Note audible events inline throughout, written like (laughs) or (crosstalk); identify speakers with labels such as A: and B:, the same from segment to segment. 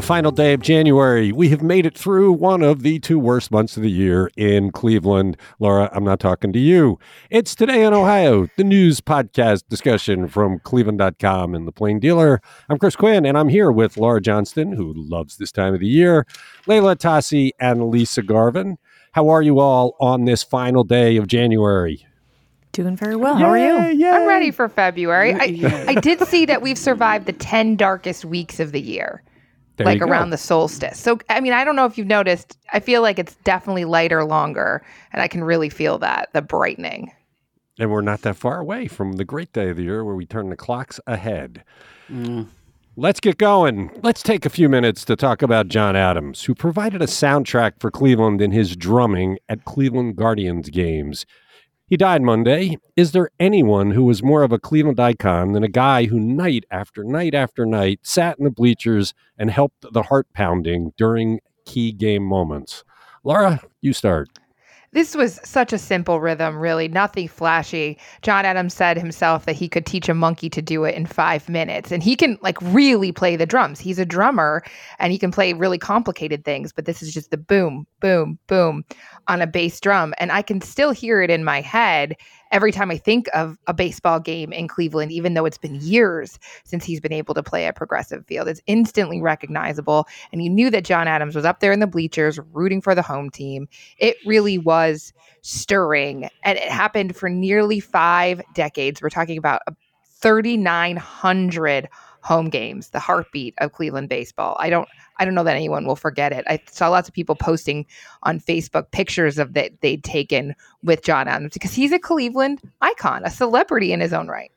A: The final day of January, we have made it through one of the two worst months of the year in Cleveland. Laura, I'm not talking to you. It's Today in Ohio, the news podcast discussion from cleveland.com and the Plain Dealer. I'm Chris Quinn, and I'm here with Laura Johnston, who loves this time of the year, Leila Atassi, and Lisa Garvin. How are you all on this final day of January?
B: Doing very well. How are you?
A: Yay.
C: I'm ready for February. I, I did see that we've survived the 10 darkest weeks of the year,
A: There
C: like
A: you go.
C: around the solstice. So, I mean, I don't know if you've noticed, I feel like it's definitely lighter longer, and I can really feel that the brightening.
A: And we're not that far away from the great day of the year where we turn the clocks ahead. Mm. Let's get going. Let's take a few minutes to talk about John Adams, who provided a soundtrack for Cleveland in his drumming at Cleveland Guardians games. He died Monday. Is there anyone who was more of a Cleveland icon than a guy who night after night after night sat in the bleachers and helped the heart pounding during key game moments? Laura, you start.
C: This was such a simple rhythm, really, nothing flashy. John Adams said himself that he could teach a monkey to do it in five minutes. And he can like really play the drums. He's a drummer and he can play really complicated things, but this is just the boom, boom, boom on a bass drum. And I can still hear it in my head every time I think of a baseball game in Cleveland, even though it's been years since he's been able to play at Progressive Field. It's instantly recognizable. And you knew that John Adams was up there in the bleachers rooting for the home team. It really was stirring. And it happened for nearly five decades. We're talking about 3,900 home games, the heartbeat of Cleveland baseball. I don't I don't know that anyone will forget it. I saw lots of people posting on Facebook pictures of that they'd taken with John Adams because he's a Cleveland icon, a celebrity in his own right.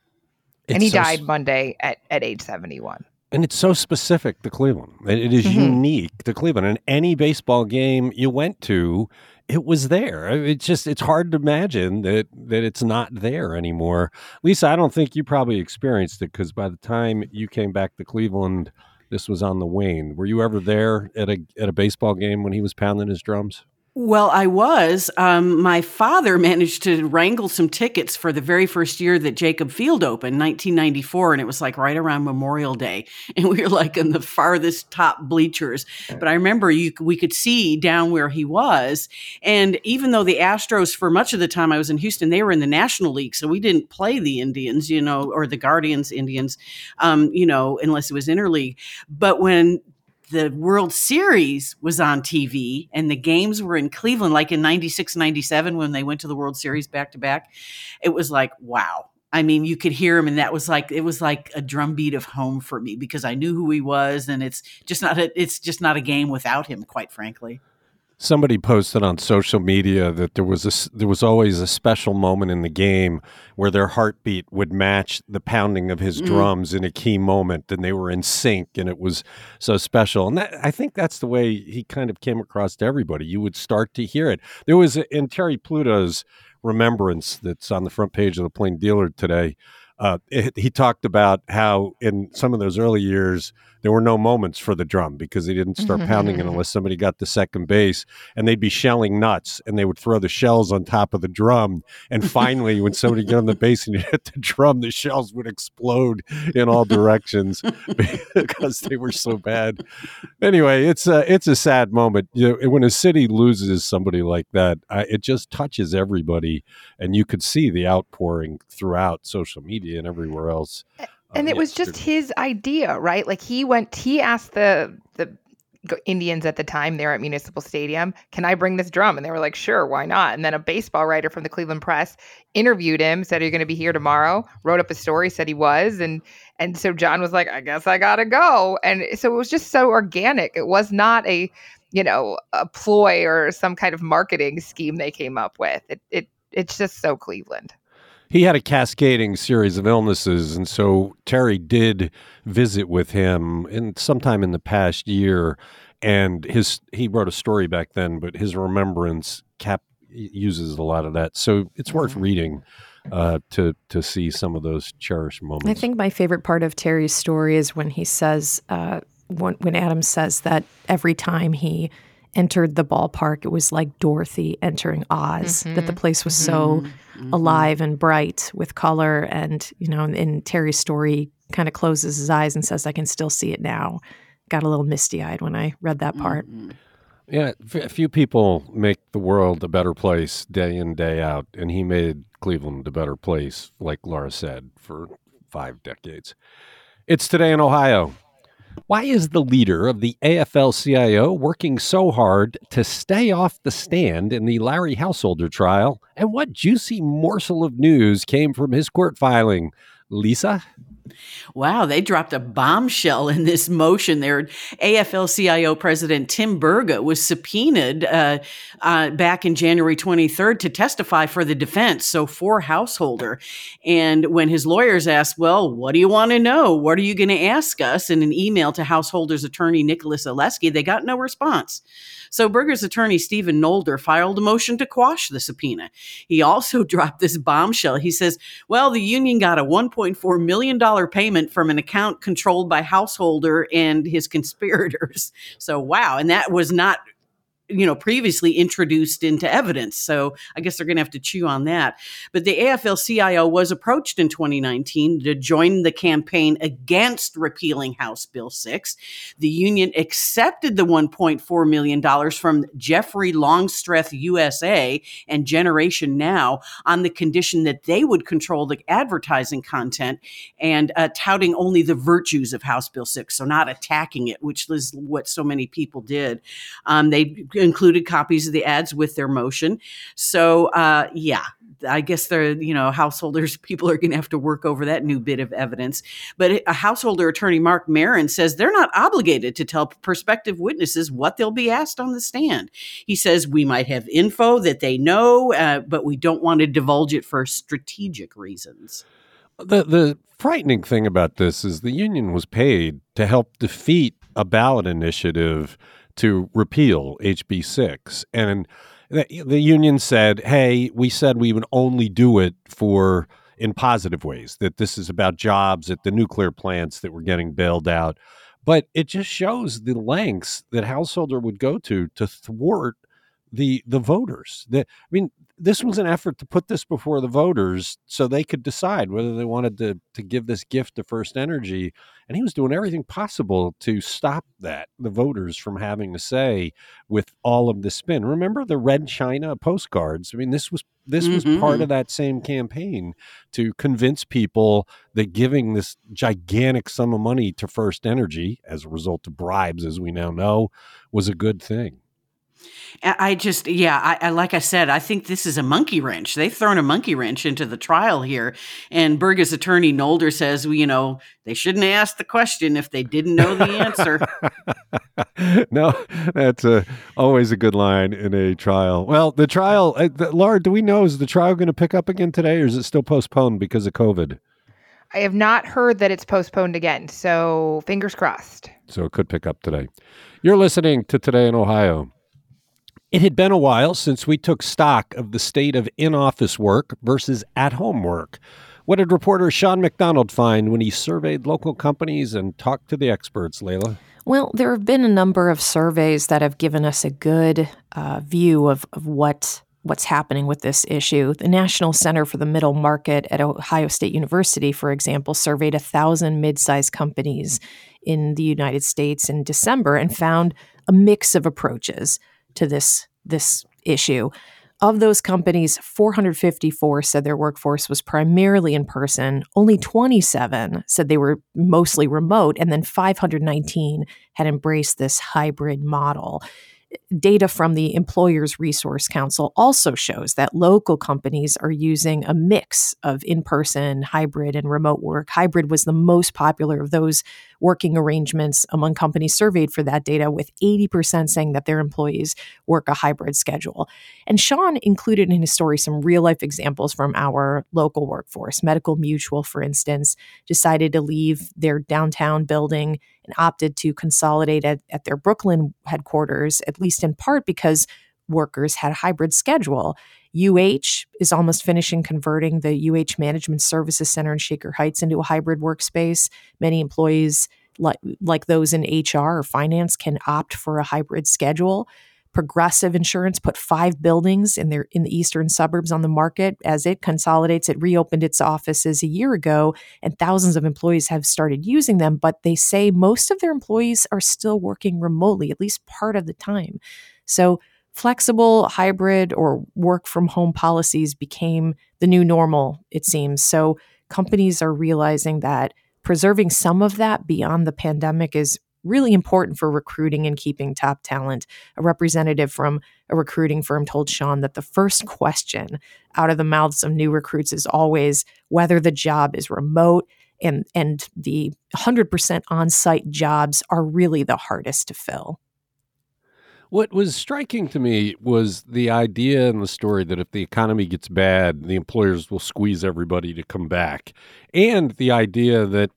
C: and he
A: so
C: died Monday at, at age 71.
A: And it's so specific to Cleveland. It, it is
C: Mhm.
A: unique to Cleveland. And any baseball game you went to, it was there. It's just it's hard to imagine that that it's not there anymore. Lisa, I don't think you probably experienced it because by the time you came back to Cleveland, this was on the wane. Were you ever there at a at a baseball game when he was pounding his drums?
B: Well, I was. Um, my father (laughs) managed to wrangle some tickets for the very first year that Jacobs Field opened, 1994, and it was like right around Memorial Day, (laughs) and we were like in the farthest top bleachers. But I remember you we could see down where he was, and even though the Astros, for much of the time I was in Houston, they were in the National League, so we didn't play the Indians, you know, or the Guardians Indians, um, you know, unless it was interleague. But when the World Series was on TV and the games were in Cleveland, like in 96, 97, when they went to the World Series back to back, it was like, wow. I mean, you could hear him, and that was like it was like a drumbeat of home for me because I knew who he was, and it's just not a, it's just not a game without him, quite frankly.
A: Somebody posted on social media that there was a there was always a special moment in the game where their heartbeat would match the pounding of his
B: Mm.
A: drums in a key moment, and they were in sync, and it was so special. And that, I think that's the way he kind of came across to everybody. You would start to hear it. There was a, in Terry Pluto's remembrance that's on the front page of the Plain Dealer today. Uh, it, he talked about how in some of those early years there were no moments for the drum because they didn't start pounding it mm-hmm. unless somebody got the second base and they'd be shelling nuts and they would throw the shells on top of the drum and finally when somebody got on the base and you (laughs) hit the drum the shells would explode in all directions (laughs) because they were so bad. Anyway it's a it's a sad moment. You know, when a city loses somebody like that I, it just touches everybody and you could see the outpouring throughout social media and everywhere else eh,
C: and
A: Uh,
C: it was just his idea, right? Like he went, he asked the the Indians at the time there at Municipal Stadium, "Can I bring this drum?" And they were like, "Sure, why not?" And then a baseball writer from the Cleveland Press interviewed him, said, "Are you going to be here tomorrow?" Wrote up a story, said he was, and and so John was like, "I guess I gotta go." And so it was just so organic. It was not a you know a ploy or some kind of marketing scheme they came up with. It it it's just so Cleveland.
A: He had a cascading series of illnesses and so terry did visit with him in sometime in the past year and his he wrote a story back then, but his remembrance cap uses a lot of that. So it's worth
D: Mm-hmm.
A: reading uh, to to see some of those cherished moments.
D: I think my favorite part of Terry's story is when he says, uh, when, when Adam says that every time he entered the ballpark, it was like Dorothy entering Oz, that the mm-hmm. place was so mm-hmm. Mm-hmm. alive and bright with color. And, you know, in Terry's story, kind of closes his eyes and says, I can still see it now. Got a little misty eyed when I read that part.
A: Yeah, f- few people make the world a better place day in day out, and he made Cleveland a better place, like Laura said, for five decades. It's today in Ohio. Why is the leader of the AFL-CIO working so hard to stay off the stand in the Larry Householder trial? And what juicy morsel of news came from his court filing? Lisa?
B: Wow, they dropped a bombshell in this motion. Their AFL CIO president Tim Burga was subpoenaed uh, uh, back in January 23rd to testify for the defense, so for Householder. And when his lawyers asked, Well, what do you want to know? What are you going to ask us? In an email to Householder's attorney Nicholas Oleski, they got no response. So Burga's attorney Stephen Nolder filed a motion to quash the subpoena. He also (laughs) dropped this bombshell. He says, Well, the union got a $1.4 million payment from an account controlled by Householder and his conspirators. (laughs) So, wow. And that was not you know previously introduced into evidence. So i guess they're going to have to chew on that. But the afl-cio was approached in 2019 to join the campaign against repealing house bill 6 the union accepted the 1.4 million dollars from jeffrey longstreth usa and generation now on the condition that they would control the advertising content and uh, touting only the virtues of house bill 6 so not attacking it which is what so many people did. Um, they included copies of the ads with their motion. So, uh, yeah, I guess they're, you know, householders, (laughs) people are going to have to work over that new bit of evidence. But a householder attorney, Mark Marein, says they're not obligated to tell prospective witnesses what they'll be asked on the stand. He says we might have info that they know, uh, but we don't want to divulge it for strategic reasons.
A: The the frightening thing about this is the union was paid to help defeat a ballot initiative to repeal HB six, and the, union said, "Hey, we said we would only do it for." In positive ways, that this is about jobs at the nuclear plants that were getting bailed out. But it just shows the lengths that Householder would go to to thwart the the voters. The, I mean, this was an effort to put this before the voters so they could decide whether they wanted to to give this gift to FirstEnergy, and he was doing everything possible to stop that the voters from having to say with all of the spin. Remember the red China postcards? I mean, this was this was part
B: Mhm.
A: of that same campaign to convince people that giving this gigantic sum of money to FirstEnergy as a result of bribes, as we now know, was a good thing.
B: I I just, yeah, I, I like I said, I think this is a monkey wrench. They've thrown a monkey wrench into the trial here. And Burga's attorney Nolder says, well, you know, they shouldn't ask the question if they didn't know the answer. (laughs)
A: no, that's a, always a good line in a trial. Well, the trial, uh, the, Laura, do we know is the trial going to pick up again today, or is it still postponed because of COVID?
C: I have not heard that it's postponed again, so fingers crossed.
A: So it could pick up today. You're listening to Today in Ohio. It had been a while since we took stock of the state of in office work versus at home work. What did reporter Sean McDonnell find when he surveyed local companies and talked to the experts, Leila?
D: Well, there have been a number of surveys that have given us a good uh, view of, of what what's happening with this issue. The National Center for the Middle Market at Ohio State University, for example, surveyed a thousand mid-sized companies in the United States in December and found a mix of approaches to this this issue. Of those companies, 454 said their workforce was primarily in person. Only 27 said they were mostly remote, and then 519 had embraced this hybrid model. Data from the Employers Resource Council also shows that local companies are using a mix of in person, hybrid, and remote work. Hybrid was the most popular of those working arrangements among companies surveyed for that data, with 80% saying that their employees work a hybrid schedule. And Sean included in his story some real life examples from our local workforce. Medical Mutual, for instance, decided to leave their downtown building and opted to consolidate at, at their Brooklyn headquarters, at least in part because workers had a hybrid schedule. UH is almost finishing converting the UH Management Services Center in Shaker Heights into a hybrid workspace. Many employees, like, like those in HR or finance, can opt for a hybrid schedule. Progressive Insurance put five buildings in their in the eastern suburbs on the market as it consolidates. It reopened its offices a year ago, and thousands of employees have started using them. But they say most of their employees are still working remotely, at least part of the time. So flexible, hybrid, or work from home policies became the new normal, it seems. So companies are realizing that preserving some of that beyond the pandemic is really important for recruiting and keeping top talent. A representative from a recruiting firm told Sean that the first question out of the mouths of new recruits is always whether the job is remote and and the 100% on-site jobs are really the hardest to fill.
A: What was striking to me was the idea in the story that if the economy gets bad, the employers will squeeze everybody to come back. And the idea that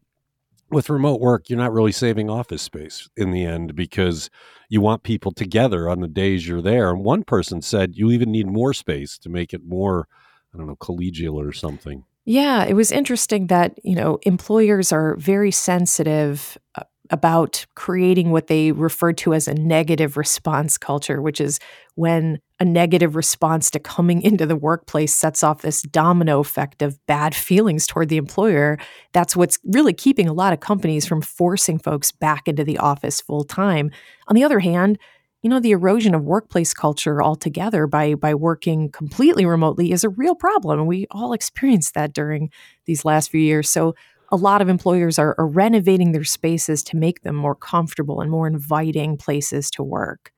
A: with remote work, you're not really saving office space in the end because you want people together on the days you're there. And one person said you even need more space to make it more, I don't know, collegial or something.
D: Yeah, it was interesting that, you know, employers are very sensitive uh, about creating what they refer to as a negative response culture, which is when a negative response to coming into the workplace sets off this domino effect of bad feelings toward the employer. That's what's really keeping a lot of companies from forcing folks back into the office full time. On the other hand, you know the erosion of workplace culture altogether by by working completely remotely is a real problem and we all experienced that during these last few years so a lot of employers are, are renovating their spaces to make them more comfortable and more inviting places to work.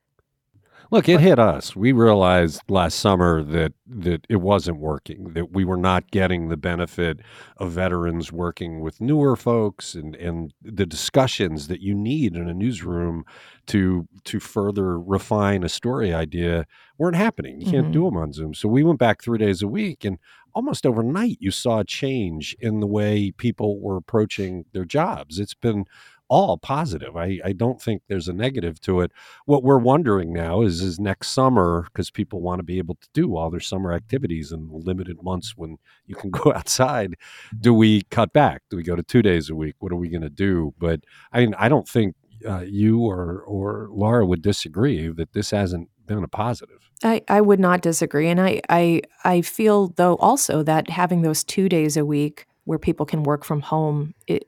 A: Look, it hit us. We realized last summer that that it wasn't working, that we were not getting the benefit of veterans working with newer folks and, and the discussions that you need in a newsroom to to further refine a story idea weren't happening. You can't mm-hmm. do them on Zoom. So we went back three days a week and almost overnight you saw a change in the way people were approaching their jobs. It's been all positive. I, I don't think there's a negative to it. What we're wondering now is is next summer because people want to be able to do all their summer activities in limited months when you can (laughs) go outside. Do we cut back? Do we go to two days a week? What are we going to do? But I mean, I don't think uh, you or or Laura would disagree that this hasn't been a positive.
D: I, I would not disagree. And I, I I feel though also that having those two days a week where people can work from home, it,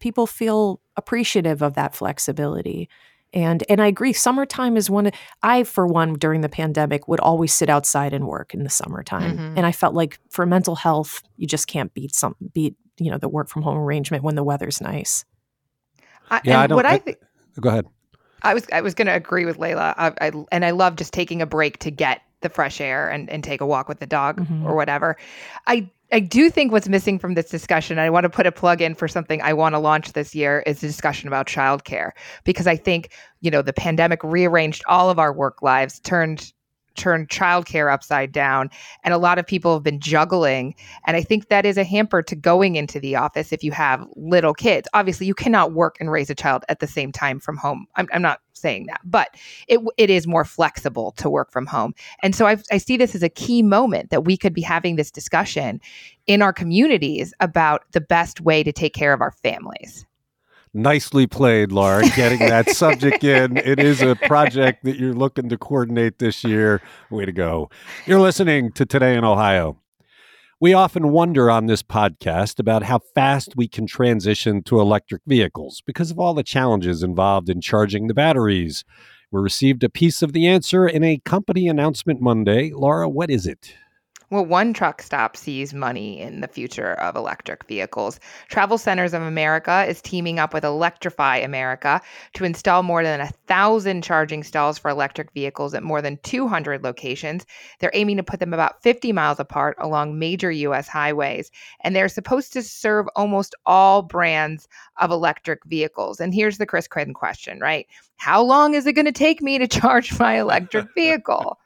D: people feel appreciative of that flexibility. And and I agree, summertime is one. I, for one, during the pandemic, would always sit outside and work in the summertime, mm-hmm. and I felt like for mental health, you just can't beat some beat you know the work from home arrangement when the weather's nice.
C: I, yeah, I don't. What I, I th-
A: go ahead.
C: I was I was going to agree with Leila, I, I, and I love just taking a break to get the fresh air and, and take a walk with the dog mm-hmm. or whatever. I I do think what's missing from this discussion, I want to put a plug in for something I want to launch this year, is a discussion about childcare. Because I think you know the pandemic rearranged all of our work lives, turned turned childcare upside down. And a lot of people have been juggling. And I think that is a hamper to going into the office if you have little kids. Obviously, you cannot work and raise a child at the same time from home. I'm, I'm not saying that, but it, it is more flexible to work from home. And so I, I see this as a key moment that we could be having this discussion in our communities about the best way to take care of our families.
A: Nicely played, Laura, getting that (laughs) subject in. It is a project that you're looking to coordinate this year. Way to go. You're listening to Today in Ohio. We often wonder on this podcast about how fast we can transition to electric vehicles because of all the challenges involved in charging the batteries. We received a piece of the answer in a company announcement Monday. Laura, what is it?
C: Well, one truck stop sees money in the future of electric vehicles. Travel Centers of America is teaming up with Electrify America to install more than a thousand charging stalls for electric vehicles at more than 200 locations. They're aiming to put them about 50 miles apart along major U.S. highways, and they're supposed to serve almost all brands of electric vehicles. And here's the Chris Quinn question, right? How long is it going to take me to (laughs) charge my electric (laughs) vehicle?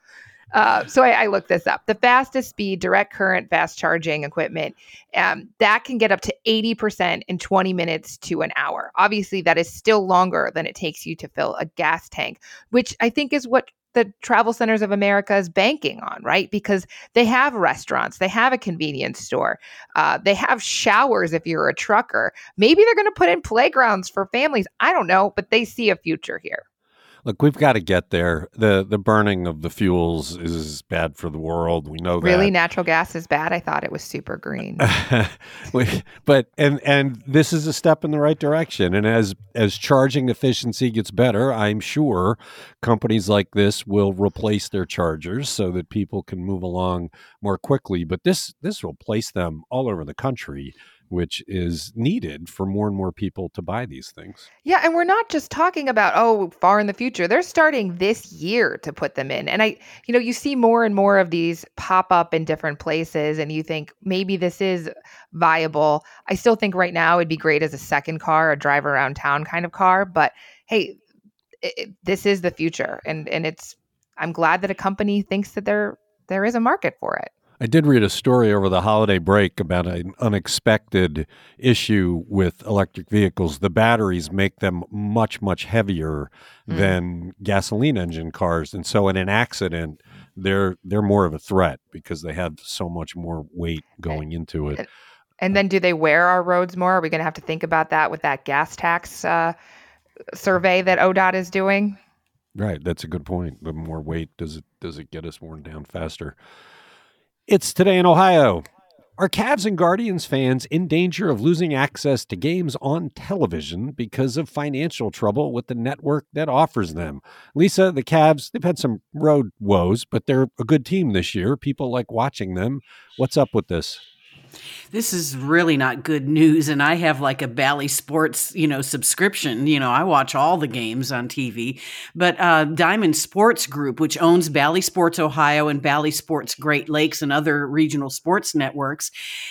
C: Uh, so I, I, looked this up. The fastest speed direct current fast charging equipment um, that can get up to 80% in 20 minutes to an hour. Obviously, that is still longer than it takes you to fill a gas tank, which I think is what the travel centers of America is banking on, right? Because they have restaurants, they have a convenience store, uh, they have showers if you're a trucker. Maybe they're going to put in playgrounds for families. I don't know, but they see a future here.
A: Look, we've got to get there. the The burning of the fuels is bad for the world. We know
C: that. Really, natural gas is bad. I thought it was super green. (laughs)
A: but and and this is a step in the right direction. And as as charging efficiency gets better, I'm sure companies like this will replace their chargers so that people can move along more quickly. But this this will place them all over the country which is needed for more and more people to buy these things.
C: Yeah, and we're not just talking about oh, far in the future. They're starting this year to put them in. And I, you know, you see more and more of these pop up in different places and you think maybe this is viable. I still think right now it'd be great as a second car, a drive around town kind of car, but hey, it, this is the future and and it's I'm glad that a company thinks that there there is a market for it.
A: I did read a story over the holiday break about an unexpected issue with electric vehicles. The batteries make them much, much heavier mm. than gasoline engine cars, and so in an accident, they're they're more of a threat because they have so much more weight going into it.
C: And then, do they wear our roads more? Are we going to have to think about that with that gas tax uh, survey that ODOT is doing?
A: Right, that's a good point. The more weight does it does it get us worn down faster? It's today in Ohio. Are Cavs and Guardians fans in danger of losing access to games on television because of financial trouble with the network that offers them? Lisa, the Cavs, they've had some road woes, but they're a good team this year. People like watching them. What's up with this?
B: This is really not good news. And I have like a Bally Sports, you know, subscription. You know, I watch all the games on TV. But uh, Diamond Sports Group, which owns Bally Sports Ohio and Bally Sports Great Lakes and other regional sports networks,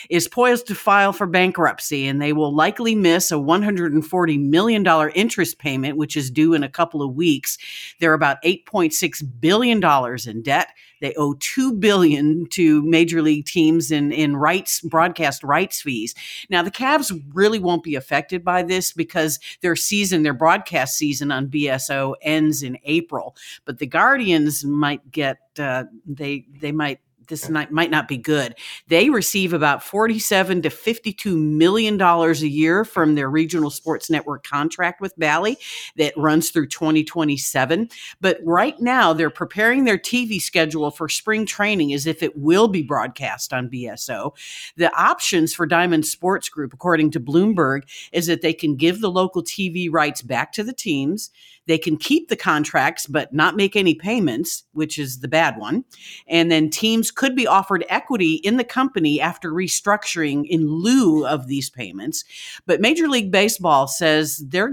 B: is poised to file for bankruptcy. And they will likely miss a $140 million interest payment, which is due in a couple of weeks. They're about $8.6 billion in debt. They owe two billion to major league teams in in rights broadcast rights fees. Now the Cavs really won't be affected by this because their season, their broadcast season on BSO ends in April. But the Guardians might get uh, they they might this not, might not be good. They receive about 47 to 52 million dollars a year from their regional sports network contract with Bally that runs through 2027. But right now they're preparing their TV schedule for spring training as if it will be broadcast on BSO. The options for Diamond Sports Group according to Bloomberg is that they can give the local TV rights back to the teams they can keep the contracts but not make any payments, which is the bad one. And then teams could be offered equity in the company after restructuring in lieu of these payments. But Major League Baseball says they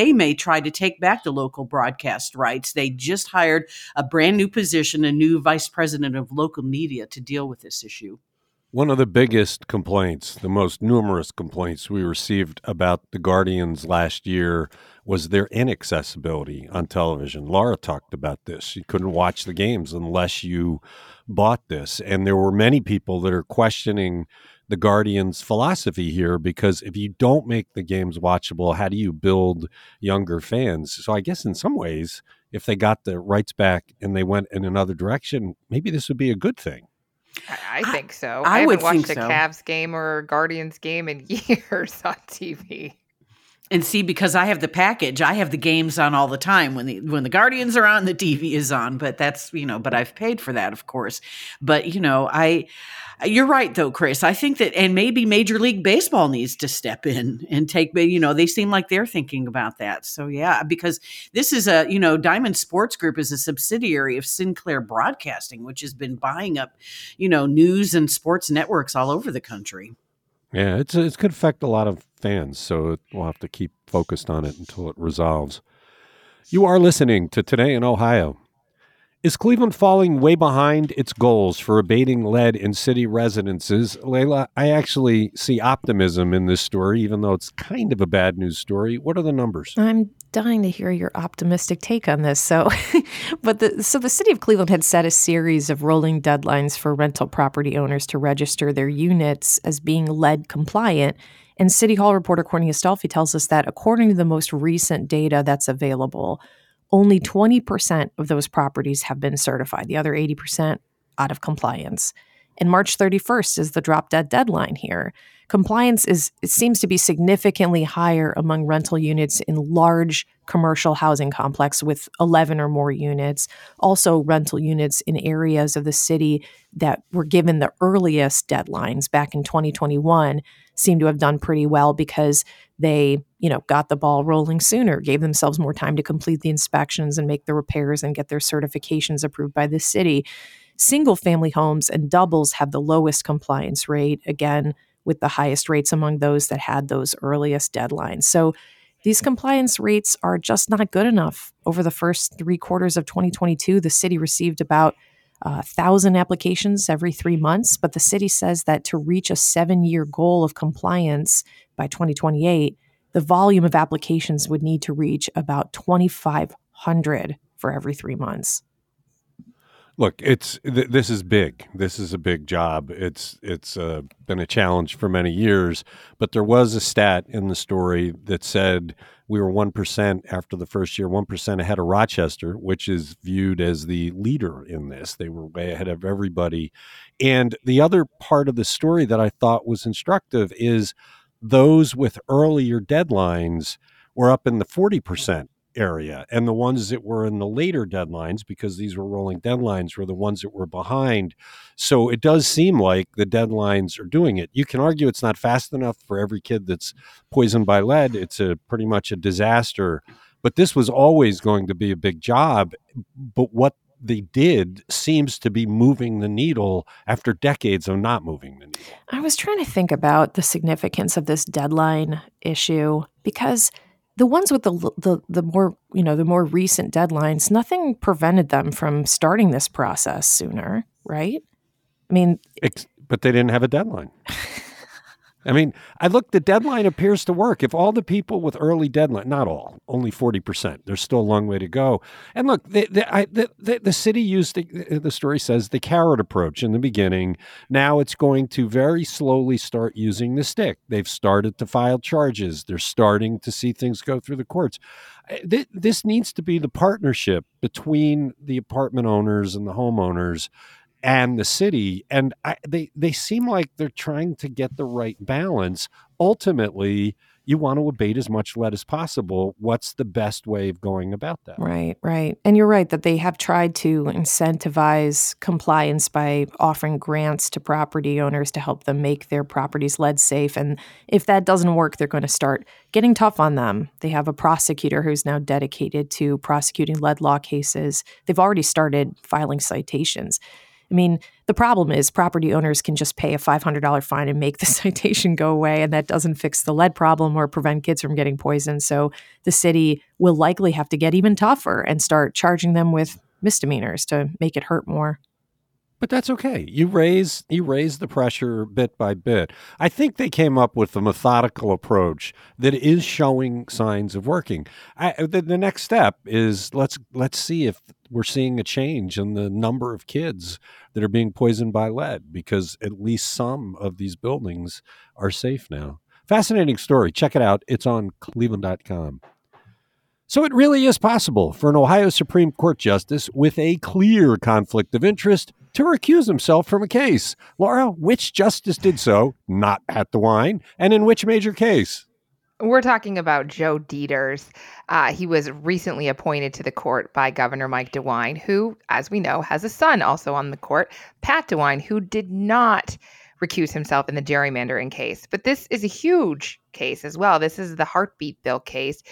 B: they may try to take back the local broadcast rights. They just hired a brand new position, a new vice president of local media to deal with this issue.
A: One of the biggest complaints, the most numerous complaints we received about the Guardians last year was their inaccessibility on television. Laura talked about this. You couldn't watch the games unless you bought this. And there were many people that are questioning the Guardians' philosophy here because if you don't make the games watchable, how do you build younger fans? So I guess in some ways, if they got the rights back and they went in another direction, maybe this would be a good thing.
C: I, I think so. I, I haven't watched a so. Cavs game or a Guardians game in (laughs) years on TV.
B: And see, because I have the package, I have the games on all the time when the when the Guardians are on, the TV is on. But that's you know, but I've paid for that, of course. But you know, I you're right though, Chris. I think that, and maybe Major League Baseball needs to step in and take. You know, they seem like they're thinking about that. So yeah, because this is a you know, Diamond Sports Group is a subsidiary of Sinclair Broadcasting, which has been buying up, you know, news and sports networks all over the country.
A: Yeah, it's it's could affect a lot of fans, so we'll have to keep focused on it until it resolves. You are listening to Today in Ohio. Is Cleveland falling way behind its goals for abating lead in city residences? Leila, I actually see optimism in this story, even though it's kind of a bad news story. What are the numbers?
D: I'm dying to hear your optimistic take on this. So, (laughs) but the so the city of Cleveland had set a series of rolling deadlines for rental property owners to register their units as being lead compliant. And City Hall reporter Courtney Astolfi tells us that according to the most recent data that's available, only 20% of those properties have been certified. The other 80% out of compliance. And March 31st is the drop dead deadline here. Compliance is it seems to be significantly higher among rental units in large commercial housing complex with 11 or more units. Also rental units in areas of the city that were given the earliest deadlines back in 2021 seem to have done pretty well because they, you know, got the ball rolling sooner, gave themselves more time to complete the inspections and make the repairs and get their certifications approved by the city. Single family homes and doubles have the lowest compliance rate. Again, with the highest rates among those that had those earliest deadlines. So these compliance rates are just not good enough. Over the first three quarters of 2022, the city received about a uh, thousand applications every three months, but the city says that to reach a seven year goal of compliance by 2028, the volume of applications would need to reach about 2,500 for every three months.
A: Look, it's th- this is big. This is a big job. It's it's uh, been a challenge for many years, but there was a stat in the story that said we were one percent after the first year, one percent ahead of Rochester, which is viewed as the leader in this. They were way ahead of everybody. And the other part of the story that I thought was instructive is those with earlier deadlines were up in the forty percent area. And the ones that were in the later deadlines, because these were rolling deadlines, were the ones that were behind. So it does seem like the deadlines are doing it. You can argue it's not fast enough for every kid that's poisoned by lead. It's a pretty much a disaster. But this was always going to be a big job. But what they did seems to be moving the needle after decades of not moving the needle.
D: I was trying to think about the significance of this deadline issue because the ones with the, the the more you know the more recent deadlines nothing prevented them from starting this process sooner right i mean
A: but they didn't have a deadline (laughs) I mean, I look, the deadline appears to work. If all the people with early deadline, not all, only 40%, there's still a long way to go. And look, the, the, I, the, the, city used, the, the story says, the carrot approach in the beginning. Now it's going to very slowly start using the stick. They've started to file charges, they're starting to see things go through the courts. Uh, this needs to be the partnership between the apartment owners and the homeowners and the city and I, they they seem like they're trying to get the right balance. Ultimately you want to abate as much lead as possible. What's the best way of going about that?
D: Right right. And you're right that they have tried to incentivize compliance by offering grants to property owners to help them make their properties lead safe. And if that doesn't work they're going to start getting tough on them. They have a prosecutor who's now dedicated to prosecuting lead law cases. They've already started filing citations I mean, the problem is property owners can just pay a $500 fine and make the (laughs) citation go away, and that doesn't fix the lead problem or prevent kids from getting poisoned. So the city will likely have to get even tougher and start charging them with misdemeanors to make it hurt more.
A: But that's okay. You raise you raise the pressure bit by bit. I think they came up with a methodical approach that is showing signs of working. I, the, the next step is let's let's see if we're seeing a change in the number of kids that are being poisoned by lead because at least some of these buildings are safe now. Fascinating story. Check it out. It's on cleveland.com. So it really is possible for an Ohio Supreme Court justice with a clear conflict of interest to recuse himself from a case. Laura, which justice did so, not Pat DeWine, and in which major case?
C: We're talking about Joe Deters. Uh, he was recently appointed to the court by Governor Mike DeWine, who, as we know, has a son also on the court, Pat DeWine, who did not recuse himself in the gerrymandering case. But this is a huge case as well. This is the heartbeat bill case.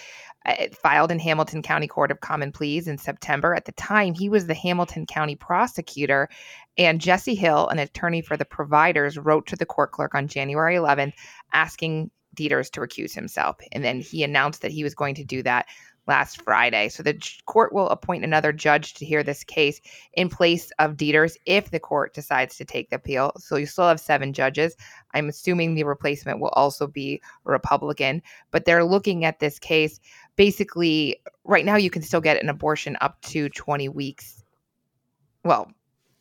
C: Uh, filed in Hamilton County Court of Common Pleas in September. At the time, he was the Hamilton County prosecutor, and Jesse Hill, an attorney for the providers, wrote to the court clerk on January 11th asking Deters to recuse himself. And then he announced that he was going to do that last Friday. So the court will appoint another judge to hear this case in place of Deters if the court decides to take the appeal. So you still have seven judges. I'm assuming the replacement will also be Republican, but they're looking at this case basically right now you can still get an abortion up to 20 weeks. Well,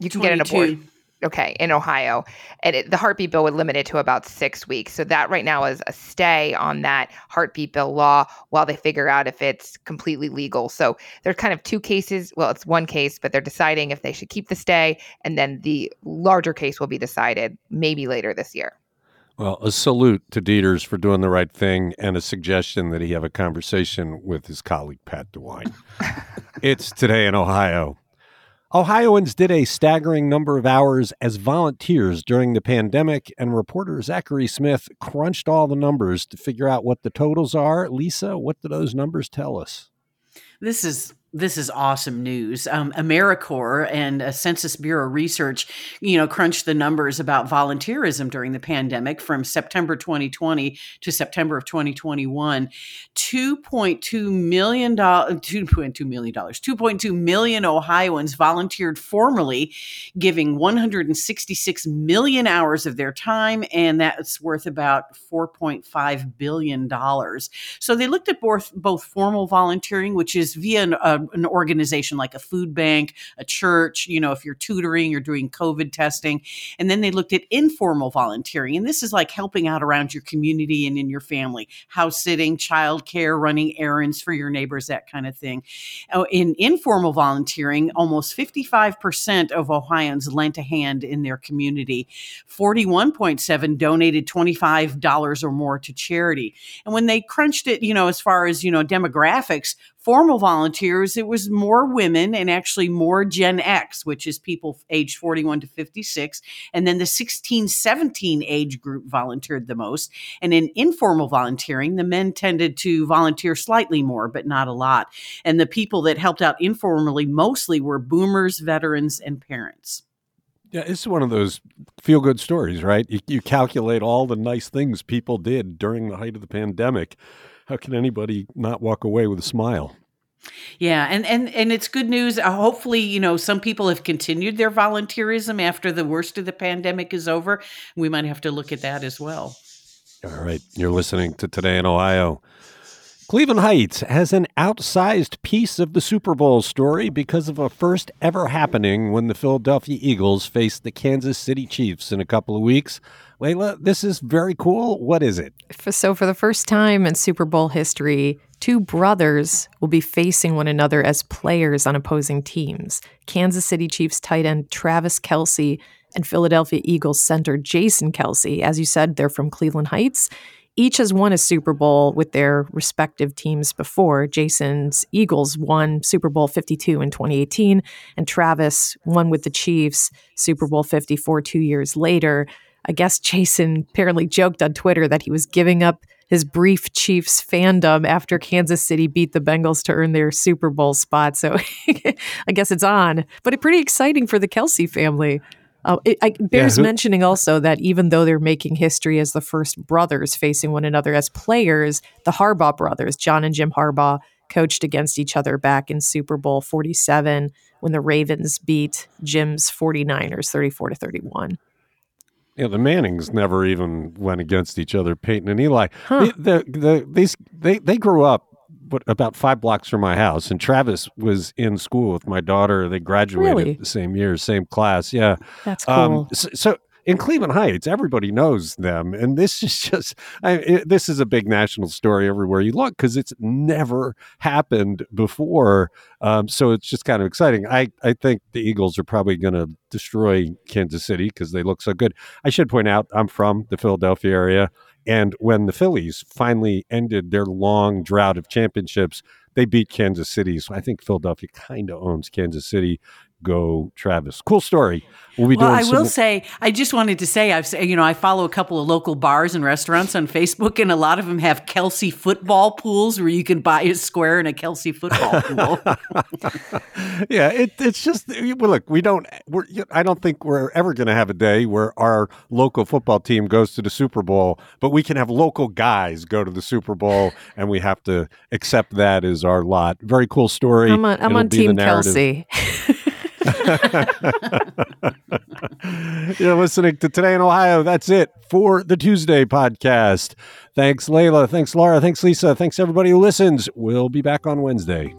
C: you can 22. get an abortion okay in ohio. And it, the heartbeat bill would limit it to about six weeks. So that right now is a stay on that heartbeat bill law while they figure out if it's completely legal. So there's kind of two cases. Well it's one case but they're deciding if they should keep the stay and then the larger case will be decided maybe later this year.
A: Well, a salute to Deters for doing the right thing and a suggestion that he have a conversation with his colleague, Pat DeWine. (laughs) it's today in Ohio. Ohioans did a staggering number of hours as volunteers during the pandemic, and reporter Zachary Smith crunched all the numbers to figure out what the totals are. Lisa, what do those numbers tell us?
B: This is this is awesome news. Um, AmeriCorps and uh, Census Bureau research, you know, crunched the numbers about volunteerism during the pandemic from September 2020 to September of 2021. 2.2 million dollars, 2.2 million dollars, 2.2 million Ohioans volunteered formally, giving 166 million hours of their time, and that's worth about 4.5 billion dollars. So they looked at both both formal volunteering, which is via an, an organization like a food bank, a church, you know, if you're tutoring, you're doing COVID testing. And then they looked at informal volunteering. And this is like helping out around your community and in your family, house sitting, childcare, running errands for your neighbors, that kind of thing. Oh, in informal volunteering, almost 55% of Ohioans lent a hand in their community. 41.7 donated $25 or more to charity. And when they crunched it, you know, as far as, you know, demographics, formal volunteers, it was more women and actually more Gen X, which is people aged 41 to 56. And then the 16, 17 age group volunteered the most. And in informal volunteering, the men tended to volunteer slightly more, but not a lot. And the people that helped out informally mostly were boomers, veterans, and parents.
A: Yeah, it's one of those feel good stories, right? You, you, calculate all the nice things people did during the height of the pandemic how can anybody not walk away with a smile?
B: Yeah, and and and it's good news. Uh, hopefully, you know, some people have continued their volunteerism after the worst of the pandemic is over. We might have to look at that as well.
A: All right, you're listening to Today in Ohio. Cleveland Heights has an outsized piece of the Super Bowl story because of a first ever happening when the Philadelphia Eagles face the Kansas City Chiefs in a couple of weeks. Leila, this is very cool. What is it?
D: So, for the first time in Super Bowl history, two brothers will be facing one another as players on opposing teams. Kansas City Chiefs tight end Travis Kelce and Philadelphia Eagles center Jason Kelce. As you said, they're from Cleveland Heights each has won a Super Bowl with their respective teams before. Jason's Eagles won Super Bowl 52 in 2018, and Travis won with the Chiefs Super Bowl 54 two years later. I guess Jason apparently joked on Twitter that he was giving up his brief Chiefs fandom after Kansas City beat the Bengals to earn their Super Bowl spot. So (laughs) I guess it's on, but it's pretty exciting for the Kelce family. Uh, it, bears yeah, who, mentioning also that even though they're making history as the first brothers facing one another as players, the Harbaugh brothers, John and Jim Harbaugh, coached against each other back in Super Bowl 47 when the Ravens beat Jim's 49ers 34 to 31.
A: Yeah, the Mannings never even went against each other, Peyton and Eli. Huh. The, the, the, these, they, they grew up but about five blocks from my house. And Travis was in school with my daughter. They graduated really? the same year, same class. Yeah,
D: that's um, cool.
A: Um, so, so, in Cleveland Heights, everybody knows them, and this is (laughs) just I, it, this is a big national story everywhere you look because it's never happened before. Um, so it's just kind of exciting. I I think the Eagles are probably going to destroy Kansas City because they look so good. I should point out I'm from the Philadelphia area. And when the Phillies finally ended their long drought of championships, they beat Kansas City. So I think Philadelphia kind of owns Kansas City go Travis. Cool story.
B: We'll be well, doing. I will say, I just wanted to say, I've you know, I follow a couple of local bars and restaurants on Facebook, and a lot of them have Kelce football pools where you can buy a square and a Kelce football pool. (laughs) (laughs)
A: yeah, it, it's just well, look, we don't. We're, I don't think we're ever going to have a day where our local football team goes to the Super Bowl, but we can have local guys go to the Super Bowl, and we have to accept that as our lot. Very cool story.
D: I'm on, I'm on Team Kelce. (laughs) (laughs)
A: You're listening to Today in Ohio. That's it for the Tuesday podcast. Thanks, Leila. Thanks, Laura. Thanks, Lisa. Thanks, everybody who listens. We'll be back on Wednesday.